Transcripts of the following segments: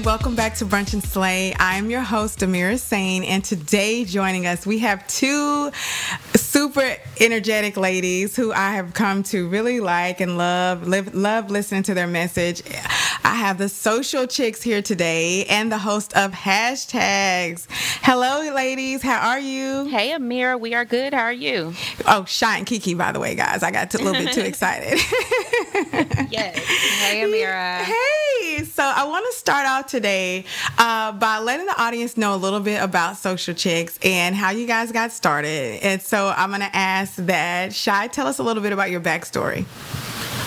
and welcome back to Brunch and Slay. I am your host, Amira Sane, and today joining us, we have two super energetic ladies who I have come to really like and love, live, love listening to their message. I have the social chicks here today and the host of hashtags. Hello, ladies. How are you? Hey, Amira. We are good. How are you? Oh, Shine Kiki, by the way, guys. I got a little bit too excited. yes. Hey, Amira. Hey. So I want to start out today uh, by letting the audience know a little bit about Social Chicks and how you guys got started. And so I'm going to ask that Shy, tell us a little bit about your backstory.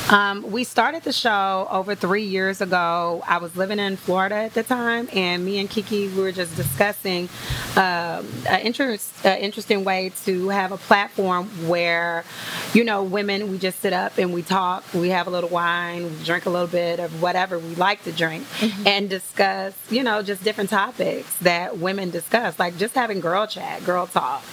Um, we started the show over three years ago. I was living in Florida at the time, and me and Kiki we were just discussing uh, an interest, uh, interesting way to have a platform where, you know, women we just sit up and we talk. We have a little wine, we drink a little bit of whatever we like to drink, mm-hmm. and discuss, you know, just different topics that women discuss, like just having girl chat, girl talk.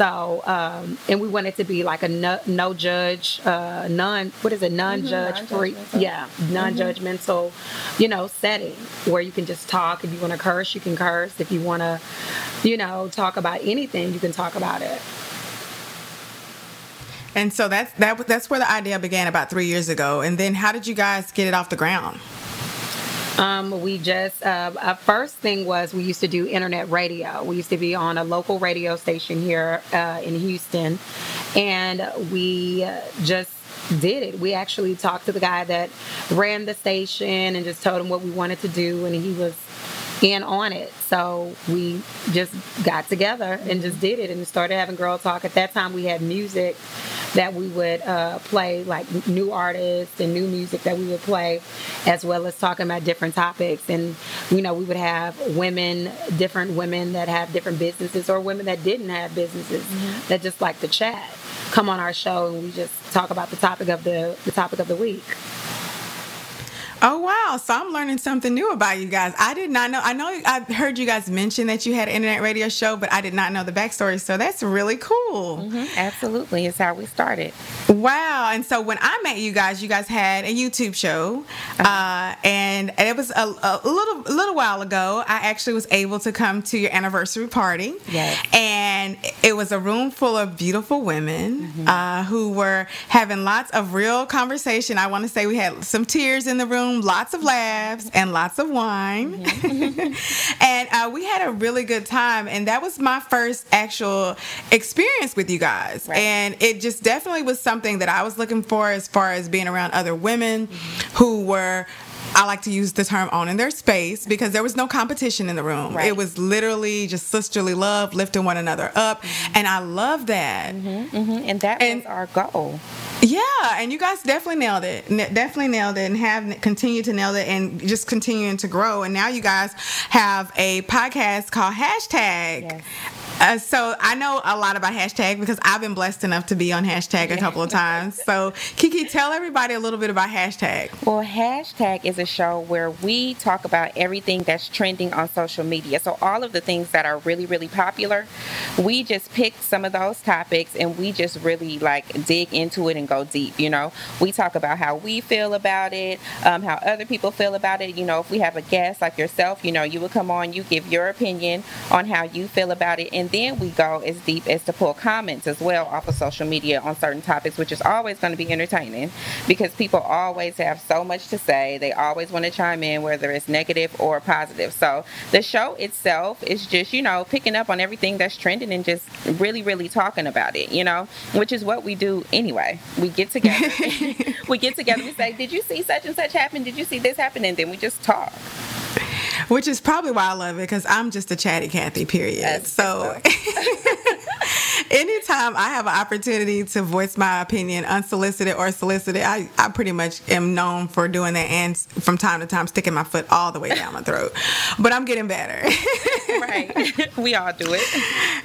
So, um, and we want it to be like a no, no judge, uh, non, what is it, non judge mm-hmm, free, yeah, non judgmental, mm-hmm. you know, setting where you can just talk. If you want to curse, you can curse. If you want to, you know, talk about anything, you can talk about it. And so that's that. That's where the idea began about three years ago. And then, how did you guys get it off the ground? Um, we just uh, our first thing was we used to do internet radio. We used to be on a local radio station here uh, in Houston, and we uh, just did it. We actually talked to the guy that ran the station and just told him what we wanted to do, and he was in on it. So we just got together and just did it and started having girl talk. At that time, we had music that we would uh, play, like new artists and new music that we would play, as well as talking about different topics. And you know, we would have women, different women that have different businesses, or women that didn't have businesses mm-hmm. that just like to chat, come on our show, and we just talk about the topic of the the topic of the week. Oh wow! So I'm learning something new about you guys. I did not know. I know I heard you guys mention that you had an internet radio show, but I did not know the backstory. So that's really cool. Mm-hmm. Absolutely, it's how we started. Wow! And so when I met you guys, you guys had a YouTube show, uh-huh. uh, and it was a, a, little a little while ago. I actually was able to come to your anniversary party. Yes. And it was a room full of beautiful women mm-hmm. uh, who were having lots of real conversation. I want to say we had some tears in the room room, lots of laughs and lots of wine. Mm-hmm. and uh, we had a really good time. And that was my first actual experience with you guys. Right. And it just definitely was something that I was looking for as far as being around other women mm-hmm. who were I like to use the term owning their space because there was no competition in the room. Right. It was literally just sisterly love, lifting one another up. Mm-hmm. And I love that. Mm-hmm, mm-hmm. And that and, was our goal. Yeah, and you guys definitely nailed it. definitely nailed it and have continued to nail it and just continuing to grow. And now you guys have a podcast called Hashtag. Yes. Uh, so I know a lot about hashtag because I've been blessed enough to be on hashtag a couple of times. So Kiki, tell everybody a little bit about hashtag. Well, hashtag is a show where we talk about everything that's trending on social media. So all of the things that are really, really popular, we just pick some of those topics and we just really like dig into it and go deep. You know, we talk about how we feel about it, um, how other people feel about it. You know, if we have a guest like yourself, you know, you would come on, you give your opinion on how you feel about it, and then we go as deep as to pull comments as well off of social media on certain topics, which is always going to be entertaining because people always have so much to say. They always want to chime in, whether it's negative or positive. So the show itself is just, you know, picking up on everything that's trending and just really, really talking about it, you know, which is what we do anyway. We get together, we get together, we say, Did you see such and such happen? Did you see this happen? And then we just talk. Which is probably why I love it because I'm just a chatty Cathy, period. That's so. anytime I have an opportunity to voice my opinion, unsolicited or solicited, I, I pretty much am known for doing that and from time to time sticking my foot all the way down my throat. But I'm getting better. right. we all do it.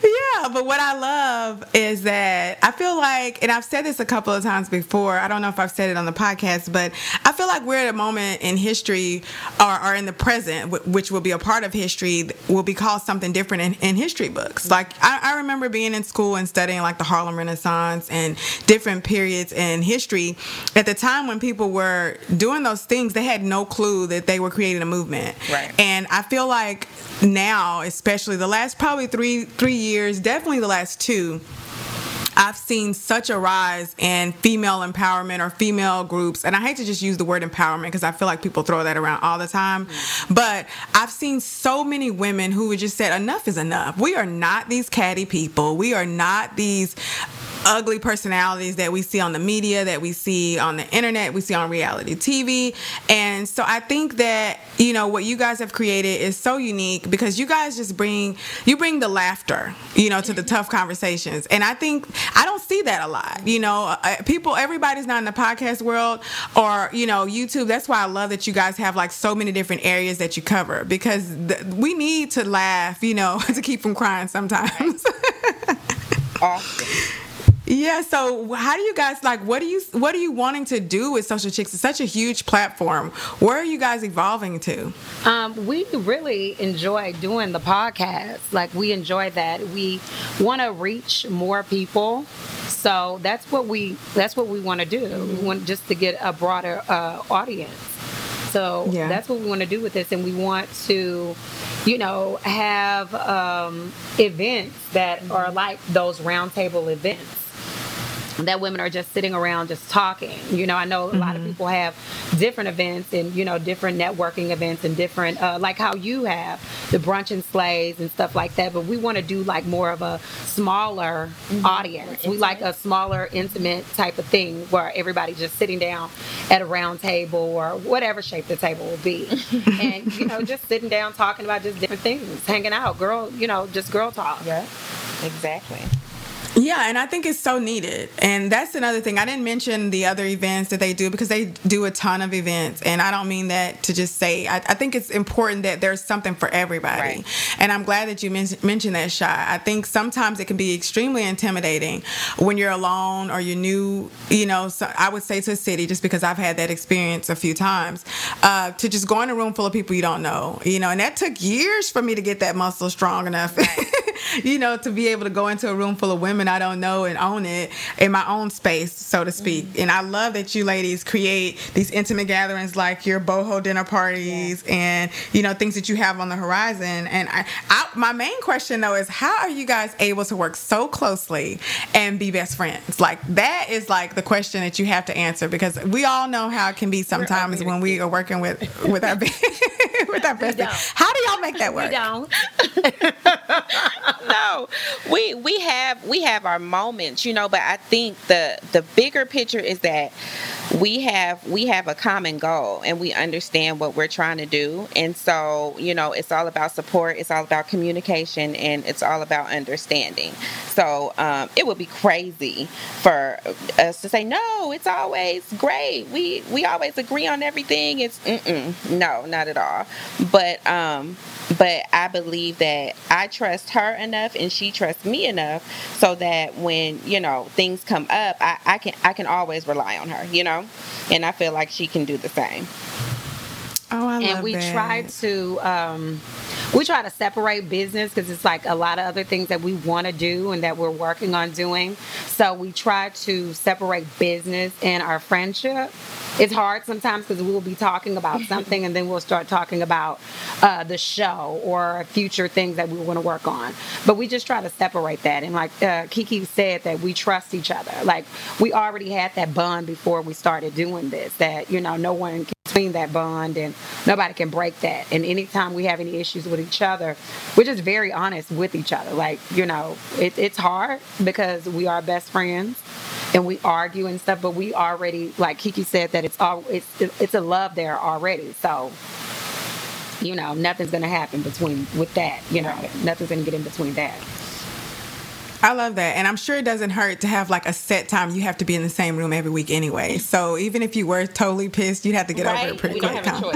Yeah, but what I love is that I feel like, and I've said this a couple of times before, I don't know if I've said it on the podcast, but I feel like we're at a moment in history or, or in the present, which will be a part of history, will be called something different in, in history books. Like, I, I remember being in school and studying like the Harlem Renaissance and different periods in history. At the time when people were doing those things, they had no clue that they were creating a movement. Right. And I feel like now, especially the last probably three three years, definitely the last two. I've seen such a rise in female empowerment or female groups. And I hate to just use the word empowerment because I feel like people throw that around all the time. Mm. But I've seen so many women who would just said, enough is enough. We are not these catty people. We are not these ugly personalities that we see on the media, that we see on the internet, we see on reality TV. And so I think that, you know, what you guys have created is so unique because you guys just bring you bring the laughter, you know, to the tough conversations. And I think I don't see that a lot. You know, uh, people everybody's not in the podcast world or, you know, YouTube. That's why I love that you guys have like so many different areas that you cover because we need to laugh, you know, to keep from crying sometimes. Often. Yeah, so how do you guys like what are you what are you wanting to do with Social Chicks? It's such a huge platform. Where are you guys evolving to? Um, we really enjoy doing the podcast. Like we enjoy that. We want to reach more people. So that's what we that's what we want to do. We want just to get a broader uh, audience. So Yeah. that's what we want to do with this, and we want to, you know, have um, events that are like those roundtable events that women are just sitting around just talking. You know, I know a lot of people have different events and you know different networking events and different uh, like how you have the brunch and slays and stuff like that. But we want to do like more of a smaller audience. We like a smaller, intimate type of thing where everybody's just sitting down at a round table or whatever shape the table will be, and you know just sitting down talking about just different things, hanging out, girl. You know, just girl talk. Yeah. Exactly. Yeah, and I think it's so needed. And that's another thing. I didn't mention the other events that they do because they do a ton of events. And I don't mean that to just say, I, I think it's important that there's something for everybody. Right. And I'm glad that you men- mentioned that, Shy. I think sometimes it can be extremely intimidating when you're alone or you're new, you know, so I would say to a city, just because I've had that experience a few times, uh, to just go in a room full of people you don't know, you know, and that took years for me to get that muscle strong enough, you know, to be able to go into a room full of women I don't know and own it in my own space, so to speak. And I love that you ladies create these intimate gatherings like your boho dinner parties and, you know, things that you have on the horizon. And I, I, my main question though is how are you guys able to work so closely and be best friends? Like that is like the question that you have to answer because we all know how it can be sometimes when we are working with with our with our best. How do y'all make that work? We don't. no. We we have we have our moments you know but i think the the bigger picture is that we have we have a common goal and we understand what we're trying to do. And so you know it's all about support it's all about communication and it's all about understanding. So um, it would be crazy for us to say no it's always great. We we always agree on everything. It's no not at all. But um but I believe that I trust her enough and she trusts me enough so that when you know things come up I, I can I can always rely on her you know and I feel like she can do the same Oh, I love that. and we that. try to um, we try to separate business because it's like a lot of other things that we want to do and that we're working on doing. So we try to separate business and our friendship. It's hard sometimes because we'll be talking about something and then we'll start talking about uh, the show or future things that we want to work on. But we just try to separate that and like uh, kiki said that we trust each other. Like we already had that bond before we started doing this that you know no one can that bond and nobody can break that. And anytime we have any issues with each other we're just very honest with each other like you know it, it's hard because we are best friends and we argue and stuff but we already like kiki said that it's all it's it's a love there already so you know nothing's gonna happen between with that you know nothing's gonna get in between that I love that. And I'm sure it doesn't hurt to have like a set time. You have to be in the same room every week anyway. So even if you were totally pissed, you'd have to get right? over it pretty we quick. Don't have a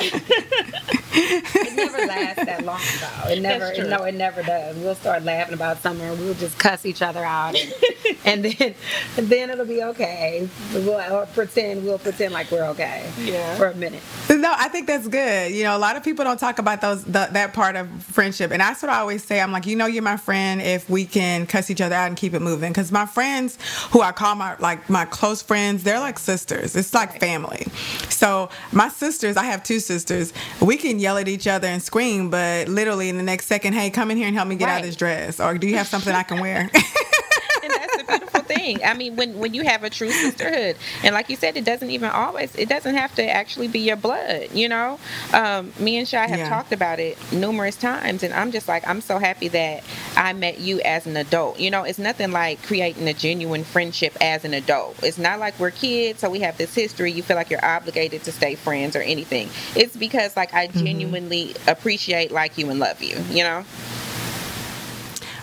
choice. it never lasts that long though. It never it, no, it never does. We'll start laughing about something and we'll just cuss each other out and, and then and then it'll be okay. We'll or pretend we'll pretend like we're okay. Yeah. For a minute. No, I think that's good. You know, a lot of people don't talk about those the, that part of friendship. And that's what I always say. I'm like, you know you're my friend if we can cuss each other out and keep it moving. Because my friends who I call my like my close friends, they're like sisters. It's like right. family. So my sisters, I have two sisters, we can yell at each other and scream, but literally in the next second, hey, come in here and help me get right. out of this dress, or do you have something I can wear? and that's the beautiful thing. I mean, when when you have a true sisterhood, and like you said, it doesn't even always, it doesn't have to actually be your blood. You know, um, me and Shy have yeah. talked about it numerous times, and I'm just like, I'm so happy that I met you as an adult. You know, it's nothing like creating a genuine friendship as an adult. It's not like we're kids, so we have this history. You feel like you're obligated to stay friends or anything. It's because like I mm-hmm. genuinely mm-hmm. appreciate, like you, and love you. You know.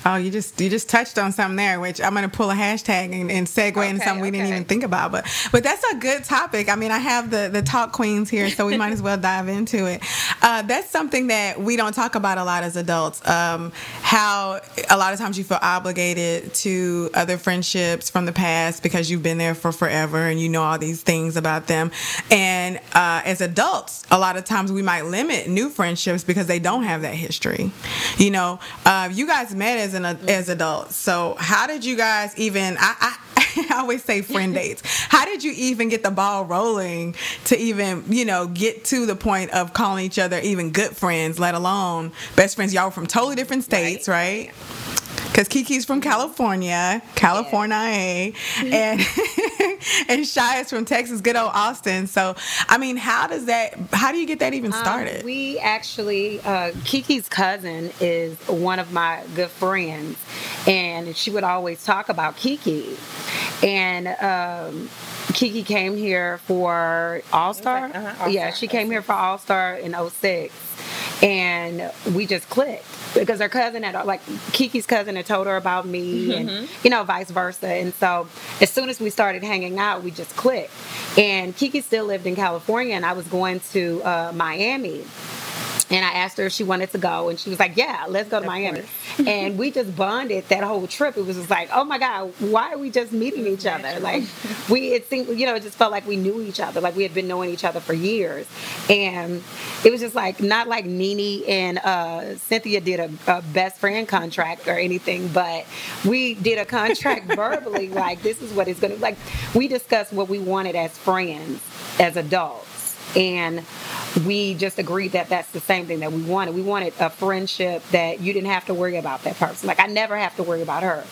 Oh, you just you just touched on something there, which I'm going to pull a hashtag and, and segue okay, into something we didn't even think about. But but that's a good topic. I mean, I have the the talk queens here, so we might as well dive into it. Uh, that's something that we don't talk about a lot as adults. Um, how a lot of times you feel obligated to other friendships from the past because you've been there for forever and you know all these things about them. And uh, as adults, a lot of times we might limit new friendships because they don't have that history. You know, uh, you guys met as an as adults. So how did you guys even? I, I I always say friend dates. How did you even get the ball rolling to even, you know, get to the point of calling each other even good friends, let alone best friends? Y'all were from totally different states, right? right? Because Kiki's from California, California, yeah. and and Shy is from Texas, good old Austin. So, I mean, how does that? How do you get that even um, started? Um, we actually, uh, Kiki's cousin is one of my good friends, and she would always talk about Kiki, and. Um, Kiki came here for All Star. uh-huh, yeah, she came here for All Star in 06 and we just clicked because her cousin had like Kiki's cousin had told her about me mm-hmm. and you know vice versa. And so as soon as we started hanging out we just clicked. And Kiki still lived in California and I was going to uh, Miami and I asked her if she wanted to go, and she was like, "Yeah, let's go to of Miami." and we just bonded that whole trip. It was just like, "Oh my God, why are we just meeting each other?" Like we, it seemed, you know, it just felt like we knew each other, like we had been knowing each other for years, and it was just like not like Nene and uh, Cynthia did a, a best friend contract or anything, but we did a contract verbally, like this is what it's going to like. We discussed what we wanted as friends, as adults, and we just agreed that that's the same thing that we wanted. We wanted a friendship that you didn't have to worry about that person. Like I never have to worry about her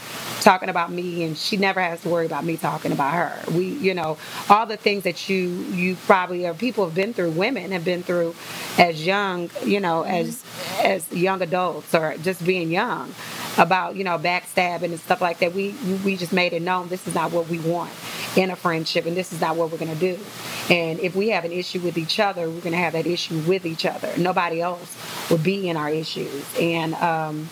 talking about me and she never has to worry about me talking about her. We, you know, all the things that you you probably or people have been through, women have been through as young, you know, as mm-hmm. as young adults or just being young about, you know, backstabbing and stuff like that. We we just made it known this is not what we want in a friendship and this is not what we're going to do. And if we have an issue with each other, we're going to have that issue with each other. Nobody else will be in our issues. And um,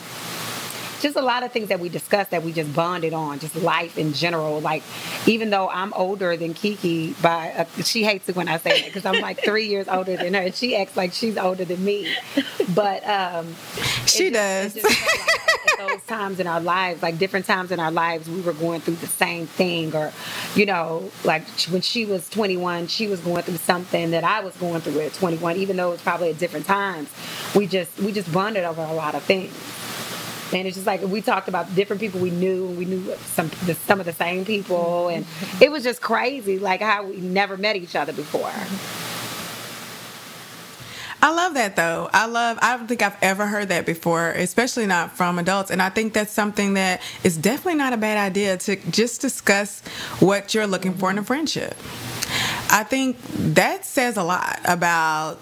just a lot of things that we discussed that we just bonded on, just life in general. Like, even though I'm older than Kiki, by uh, she hates it when I say that because I'm like three years older than her. and She acts like she's older than me, but um, she does. Just, those times in our lives, like different times in our lives, we were going through the same thing, or you know, like when she was 21, she was going through something that I was going through at 21, even though it was probably at different times. We just we just bonded over a lot of things and it's just like we talked about different people we knew we knew some the, some of the same people and it was just crazy like how we never met each other before I love that though. I love, I don't think I've ever heard that before, especially not from adults. And I think that's something that is definitely not a bad idea to just discuss what you're looking for in a friendship. I think that says a lot about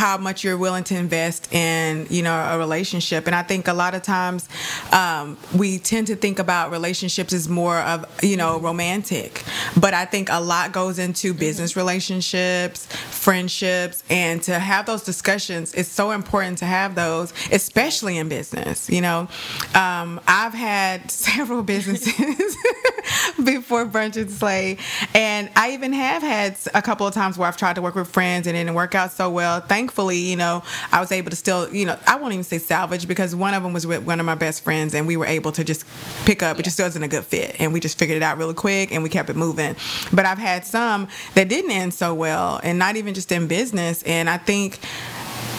how much you're willing to invest in you know a relationship. And i think a lot of times um, we tend to think about relationships as more of you know romantic. But i think a lot goes into business relationships friendships and to have those discussions it's so important to have those especially in business you know. Um, i've had several businesses before brunch and slay. And i even have had a couple of times where i've tried to work with friends and it didn't work out so well thankfully you know i was able to still you know i won't even say salvage because one of them was with one of my best friends and we were able to just pick up it just wasn't a good fit. And we just figured it out really quick and we kept it moving. But i've had some that didn't end so well and not even just in business. And i think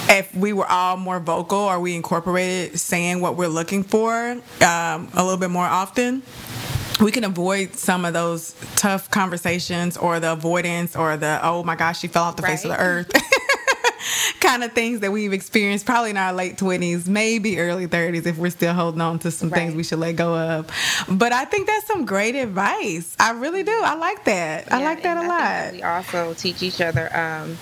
if we were all more vocal or we incorporated saying what we're looking for um, a little bit more often we can avoid some of those tough conversations or the avoidance or the oh my gosh she fell off the face of the earth kind of things that we've experienced probably in our late 20s maybe early 30s if we're still holding on to some things we should let go of. But i think that's some great advice. I really do. I like that. I like that a I lot. we also teach each other um,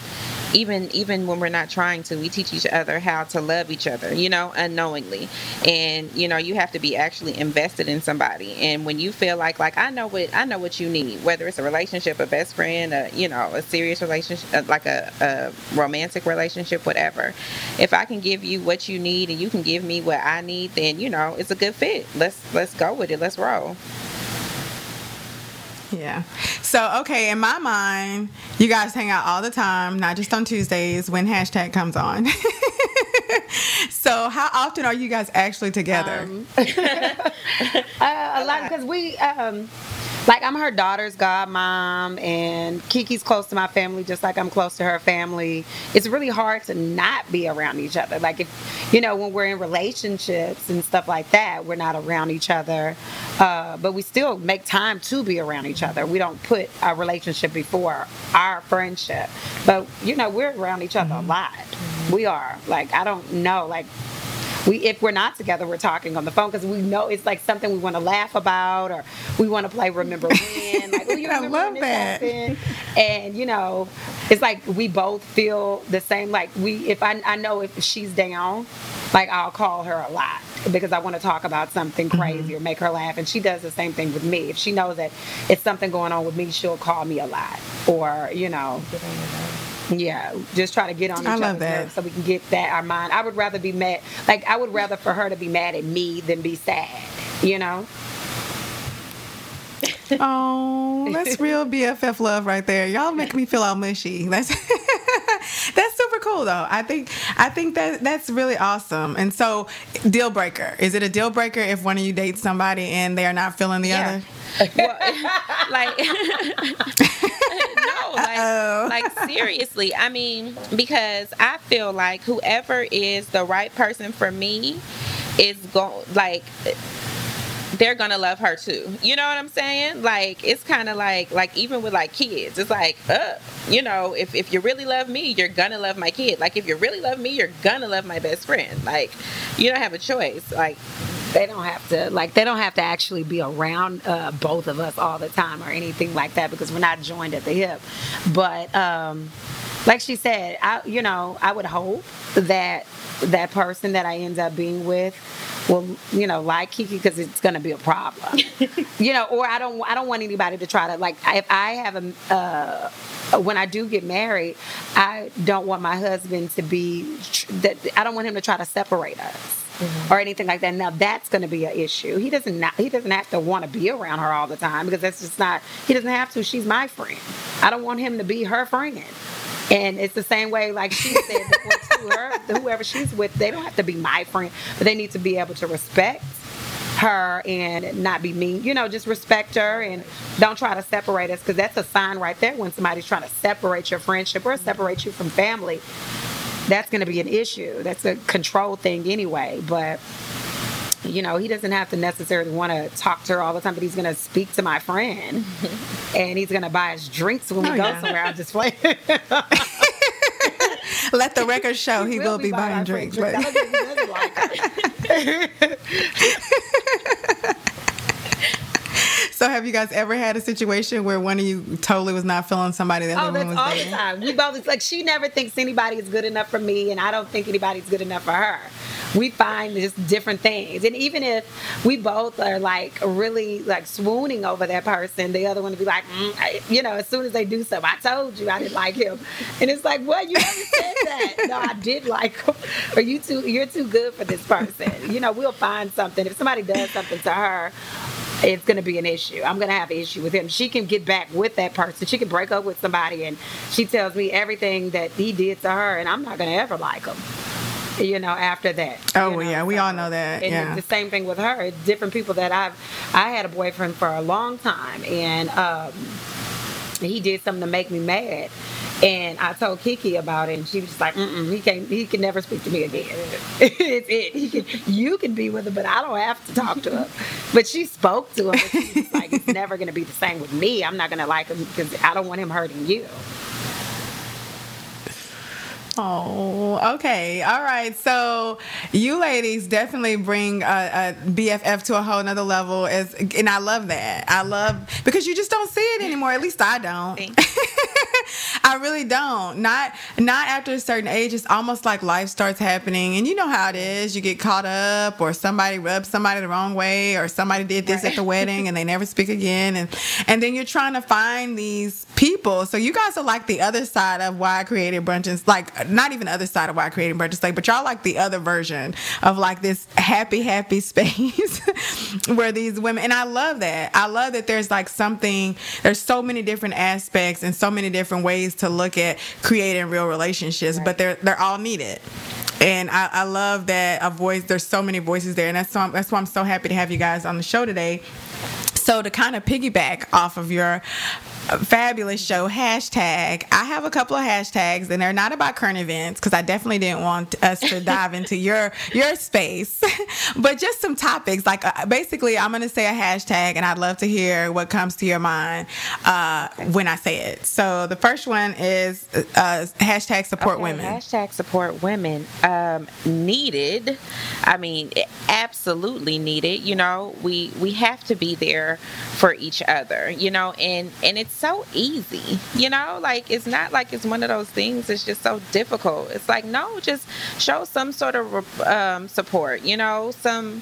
even even when we're not trying to we teach each other how to love each other you know unknowingly. And you know you have to be actually invested in somebody. And when you feel like like i know what i know what you need whether it's a relationship a best friend a you know a serious relationship uh, like a, a romantic relationship whatever if i can give you what you need and you can give me what i need then you know it's a good fit. Let's let's go with it. Let's roll Yeah. So, okay, in my mind, you guys hang out all the time, not just on Tuesdays when hashtag comes on. so, how often are you guys actually together? Um, uh, a lot because we um like I'm her daughter's godmom and Kiki's close to my family just like I'm close to her family. It's really hard to not be around each other. Like if you know when we're in relationships and stuff like that, we're not around each other. Uh, but we still make time to be around each other. We don't put our relationship before our friendship. But you know, we're around each other a lot. We are. Like I don't know like we if we're not together we're talking on the phone because we know it's like something we want to laugh about or we want to play remember when like oh you I love that. happened? and you know it's like we both feel the same like we if I, I know if she's down like i'll call her a lot because i want to talk about something Mm-hmm. crazy or make her laugh and she does the same thing with me if she knows that it's something going on with me she'll call me a lot or you know yeah, just try to get on each I love other's that. nerves so we can get that our mind. I would rather be mad, like I would rather for her to be mad at me than be sad. You know? Oh, that's real BFF love right there. Y'all make me feel all mushy. That's that's super cool though. I think I think that that's really awesome. And so, deal breaker. Is it a deal breaker if one of you dates somebody and they are not feeling the Yeah. other? well, like no Uh-oh. like, like seriously i mean because i feel like whoever is the right person for me is going like they're gonna love her too. You know what i'm saying? Like it's kind of like like even with like kids it's like uh you know if, if you really love me you're gonna love my kid. Like if you really love me you're gonna love my best friend. Like you don't have a choice. Like They don't have to like they don't have to actually be around uh, both of us all the time or anything like that because we're not joined at the hip. But um, like she said, I you know I would hope that that person that I end up being with will you know like Kiki because it's going to be a problem. you know, or I don't I don't want anybody to try to like if I have a. Uh, when I do get married, I don't want my husband to be that I don't want him to try to separate us or anything like that. Now that's going to be an issue. He doesn't not, he doesn't have to want to be around her all the time because that's just not he doesn't have to. She's my friend. I don't want him to be her friend. And it's the same way, like she said before, to her, whoever she's with, they don't have to be my friend, but they need to be able to respect her and not be mean. You know, just respect her and don't try to separate us because that's a sign right there when somebody's trying to separate your friendship or separate you from family. That's going to be an issue. That's a control thing anyway. But you know, he doesn't have to necessarily want to talk to her all the time, but he's going to speak to my friend and he's going to buy us drinks when we Oh, go yeah. somewhere. I'm just playing. Let the record show he will be buying buying drinks. But I don't think he doesn't like it. So have you guys ever had a situation where one of you totally was not feeling somebody that Oh, the that's was all dating? the time. We both it's like she never thinks anybody is good enough for me, and I don't think anybody's good enough for her. We find just different things, and even if we both are like really like swooning over that person, the other one would be like, mm, I, you know, as soon as they do something, I told you I didn't like him, and it's like, what? You never said that. no, I did like him. Or you too? You're too good for this person. You know, we'll find something. If somebody does something to her, it's going to be an issue. I'm going to have an issue with him. She can get back with that person. She can break up with somebody, and she tells me everything that he did to her, and I'm not going to ever like him. You know, after that. Oh, you know, yeah, we so- all know that, And yeah. the same thing with her. It's different people that I've. I had a boyfriend for a long time, and um, he did something to make me mad. And I told Kiki about it, and she was just like, Mm-mm, "He can't. He can never speak to me again. it's it. He can. You can be with him, but I don't have to talk to him." But she spoke to him. But she was like, "It's never going to be the same with me. I'm not going to like him because I don't want him hurting you." Oh, okay. All right. So you ladies definitely bring a, a BFF to a whole nother level. As, and I love that. I love because you just don't see it anymore. At least I don't. I really don't. Not not after a certain age. It's almost like life starts happening, and you know how it is. You get caught up, or somebody rubs somebody the wrong way, or somebody did this at the wedding, and they never speak again, and and then you're trying to find these people. So you guys are like the other side of why I created brunches. Like not even the other side of why creating created brunches. Like, but y'all like the other version of like this happy, happy space where these women. And I love that. I love that there's like something. There's so many different aspects and so many different ways to look at creating real relationships, but they're they're all needed. And I, I love that a voice. There's so many voices there, and that's so, that's why I'm so happy to have you guys on the show today. So to kind of piggyback off of your fabulous show hashtag, I have a couple of hashtags, and they're not about current events because I definitely didn't want us to dive into your your space, but just some topics. Like uh, basically, I'm gonna say a hashtag, and I'd love to hear what comes to your mind uh, when I say it. So the first one is uh, hashtag support Okay, women. Hashtag support women. Um, needed. I mean, absolutely needed. You know, we we have to be there for each other. You know, and and it's so easy. You know, like it's not like it's one of those things. It's just so difficult. It's like no, just show some sort of um, support. You know, some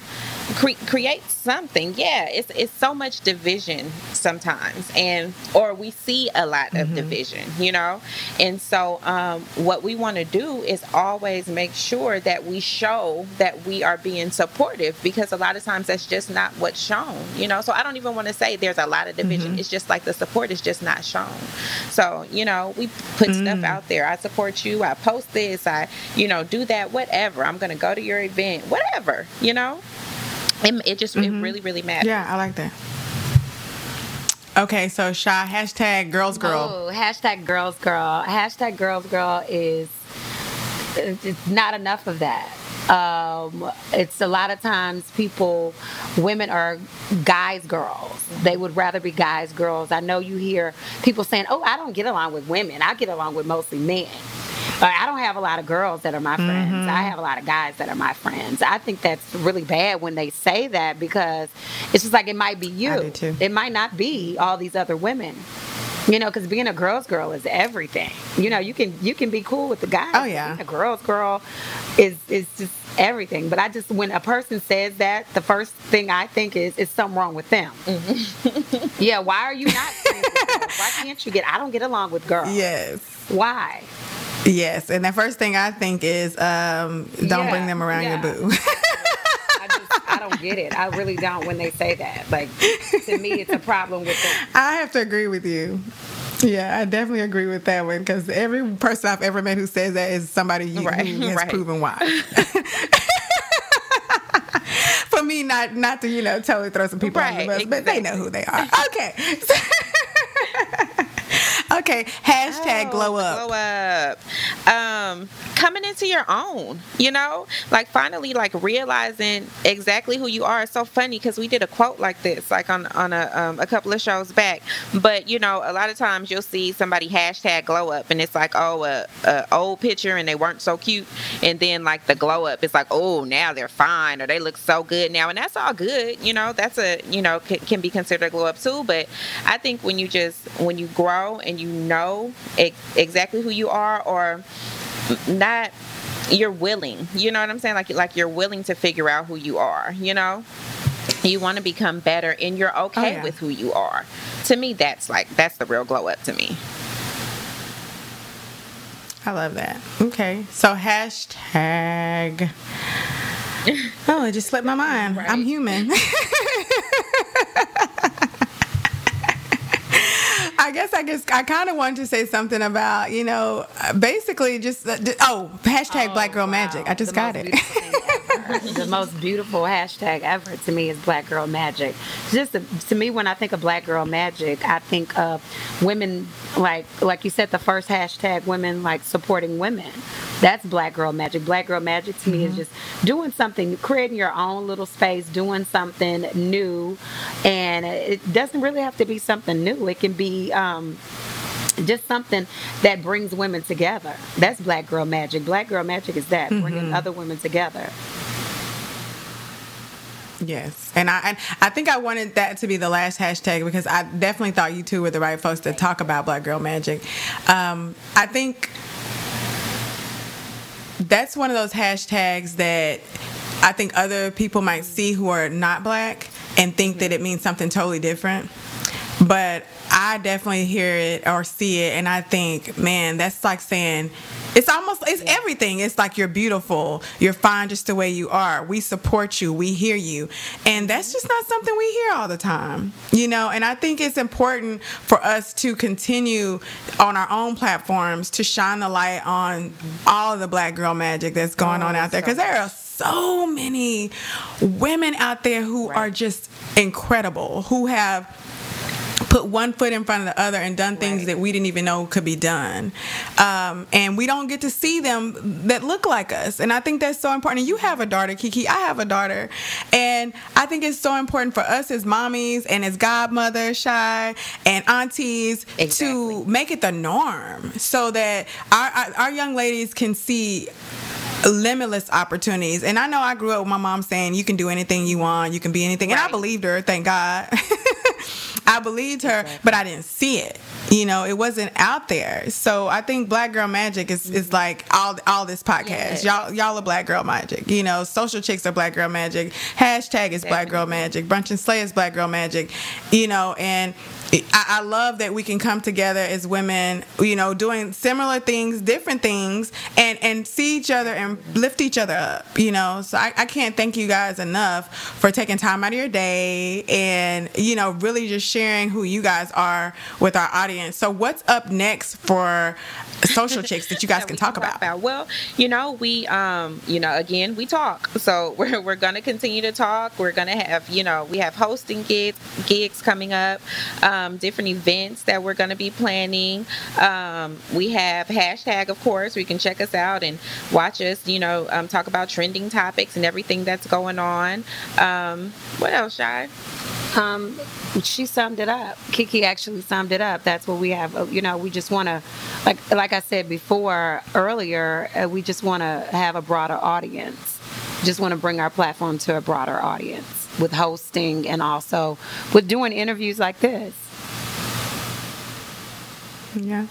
cre- create something. Yeah, it's it's so much division sometimes, and or we see a lot of division. You know, and so um, what we want to do is always make sure that we show that we are being supportive because a lot of times that's just not what's shown. You know, so I don't even want to say there's a lot of division. It's just like the support is just not shown. So you know, we put mm. stuff out there. I support you. I post this. I you know do that. Whatever. I'm gonna go to your event. Whatever. You know. It, it just it mm-hmm. really really matters. Yeah, I like that. Okay, so Shy hashtag girls girl. Oh, hashtag girls girl. Hashtag girls girl is it's not enough of that. Um, it's a lot of times people, women are guys girls. They would rather be guys girls. I know you hear people saying, "Oh, I don't get along with women. I get along with mostly men." I don't have a lot of girls that are my friends. I have a lot of guys that are my friends. I think that's really bad when they say that because it's just like it might be you. I do too. It might not be all these other women. You know, because being a girl's girl is everything. You know, you can you can be cool with the guys. Oh, yeah. being a girl's girl is is just everything. But I just when a person says that, the first thing I think is is something wrong with them. Mm-hmm. yeah, why are you not? Why can't you get? I don't get along with girls. Yes. Why? Yes, and the first thing I think is um, don't Yeah, bring them around yeah. your boo. I just I don't get it. I really don't when they say that. Like to me, it's a problem with them. I have to agree with you. Yeah, I definitely agree with that one because every person I've ever met who says that is somebody you, Right, who has right. proven why. For me, not not to you know totally throw some people on the Right, bus, but they know who they are. Okay. okay, hashtag Oh, glow up. Glow up. Um, coming into your own, you know, like finally, like realizing exactly who you are. It's so funny because we did a quote like this, like on on a um, a couple of shows back. But you know, a lot of times you'll see somebody hashtag glow up, and it's like, oh, a, a old picture, and they weren't so cute, and then like the glow up, it's like, oh, now they're fine, or they look so good now, and that's all good. You know, that's a you know c- can be considered a glow up too. But I think when you just when you grow and you know ex- exactly who you are, or not you're willing you know what i'm saying like like you're willing to figure out who you are you know you want to become better and you're oh, okay yeah. with who you are to me that's like that's the real glow up to me I love that. Okay, so hashtag. Oh, it just slipped my mind. I'm human. I guess I guess I kind of wanted to say something about you know basically just uh, d- oh hashtag Black Girl wow. Magic. I just The got it. beautiful thing ever. the most beautiful hashtag ever to me is Black Girl Magic. Just to, to me, when I think of Black Girl Magic, I think of women like like you said, the first hashtag women like supporting women. That's Black Girl Magic. Black Girl Magic to me is just doing something, creating your own little space, doing something new, and it doesn't really have to be something new. It can be. Um, just something that brings women together. That's Black Girl Magic. Black Girl Magic is that bringing other women together. Yes, and I I think I wanted that to be the last hashtag because I definitely thought you two were the right folks to talk about Black Girl Magic. Um, I think that's one of those hashtags that I think other people might see who are not black and think that it means something totally different. But I definitely hear it or see it, and I think, man, that's like saying it's almost it's everything. It's like you're beautiful, you're fine just the way you are. We support you, we hear you, and that's just not something we hear all the time, you know. And I think it's important for us to continue on our own platforms to shine the light on all of the black girl magic that's going oh, on out there because there are so many women out there who are just incredible, who have put one foot in front of the other and done things Right. that we didn't even know could be done. Um, and we don't get to see them that look like us. And I think that's so important. And you have a daughter, Kiki. I have a daughter. And I think it's so important for us as mommies and as godmothers, Shy, and aunties to make it the norm so that our, our, our young ladies can see limitless opportunities. And I know I grew up with my mom saying you can do anything you want, you can be anything. And I believed her, thank God. I believed her, but I didn't see it. You know, it wasn't out there. So I think Black Girl Magic is, is mm-hmm. like all all this podcast. Y'all y'all are Black Girl Magic. You know, social chicks are Black Girl Magic. Hashtag is Black Girl Magic. Brunch and Slay is Black Girl Magic. You know, and I, I love that we can come together as women, you know, doing similar things, different things, and and see each other and lift each other up. You know, so I, I can't thank you guys enough for taking time out of your day and you know really just sharing who you guys are with our audience. So what's up next for social chicks that you guys that can we talk about? Well, you know, we, um, you know, again, we talk. So we're, we're going to continue to talk. We're going to have, you know, we have hosting gigs, gigs coming up, um, different events that we're going to be planning. Um, we have hashtag, of course, where you can check us out and watch us, you know, um, talk about trending topics and everything that's going on. Um, what else, Shy? Um, she summed it up. Kiki actually summed it up. That's what we have. Uh, You know, we just want to, like, like I said before earlier, uh, we just want to have a broader audience. Just want to bring our platform to a broader audience with hosting and also with doing interviews like this. Yeah.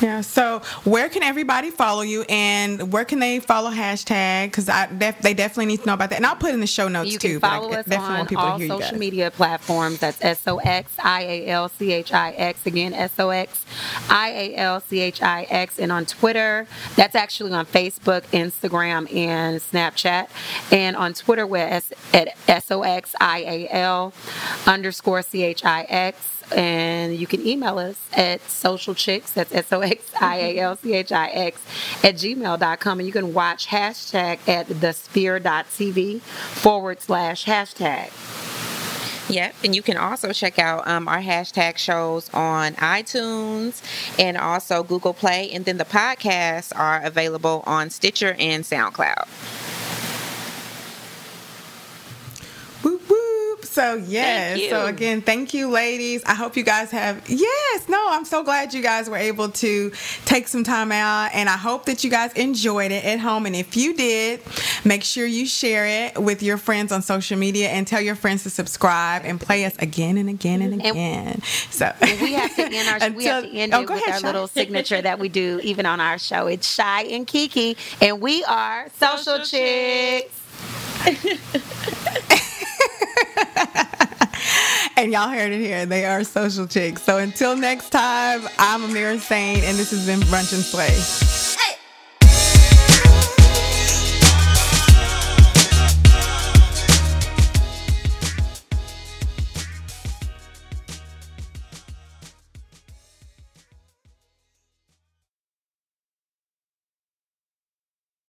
Yeah. So, where can everybody follow you, and where can they follow hashtag? Because I def- they definitely need to know about that, and I'll put in the show notes You too. can but I follow us on all social media platforms. That's S O X I A L C H I X. Again, S O X I A L C H I X. And on Twitter, that's actually on Facebook, Instagram, and Snapchat. And on Twitter, we're S- at S O X I A L underscore C H I X. And you can email us at socialchicks, that's S O X I A L C H I X, at gmail.com. And you can watch hashtag at thesphere.tv forward slash hashtag. Yep, and you can also check out um, our hashtag shows on iTunes and also Google Play, and then the podcasts are available on Stitcher and SoundCloud. So yes. you. So again, thank you, ladies. I hope you guys have. Yes. No, I'm so glad you guys were able to take some time out, and I hope that you guys enjoyed it at home. And if you did, make sure you share it with your friends on social media and tell your friends to subscribe and play us again and again and again. So And we have to end our we have to end oh, it with ahead, our Shy. little signature that we do even on our show. It's Shy and Kiki, and we are Social, Social Chicks. And y'all heard it here. They are social chicks. So until next time, I'm Amira Sain, and this has been Brunch and Slay.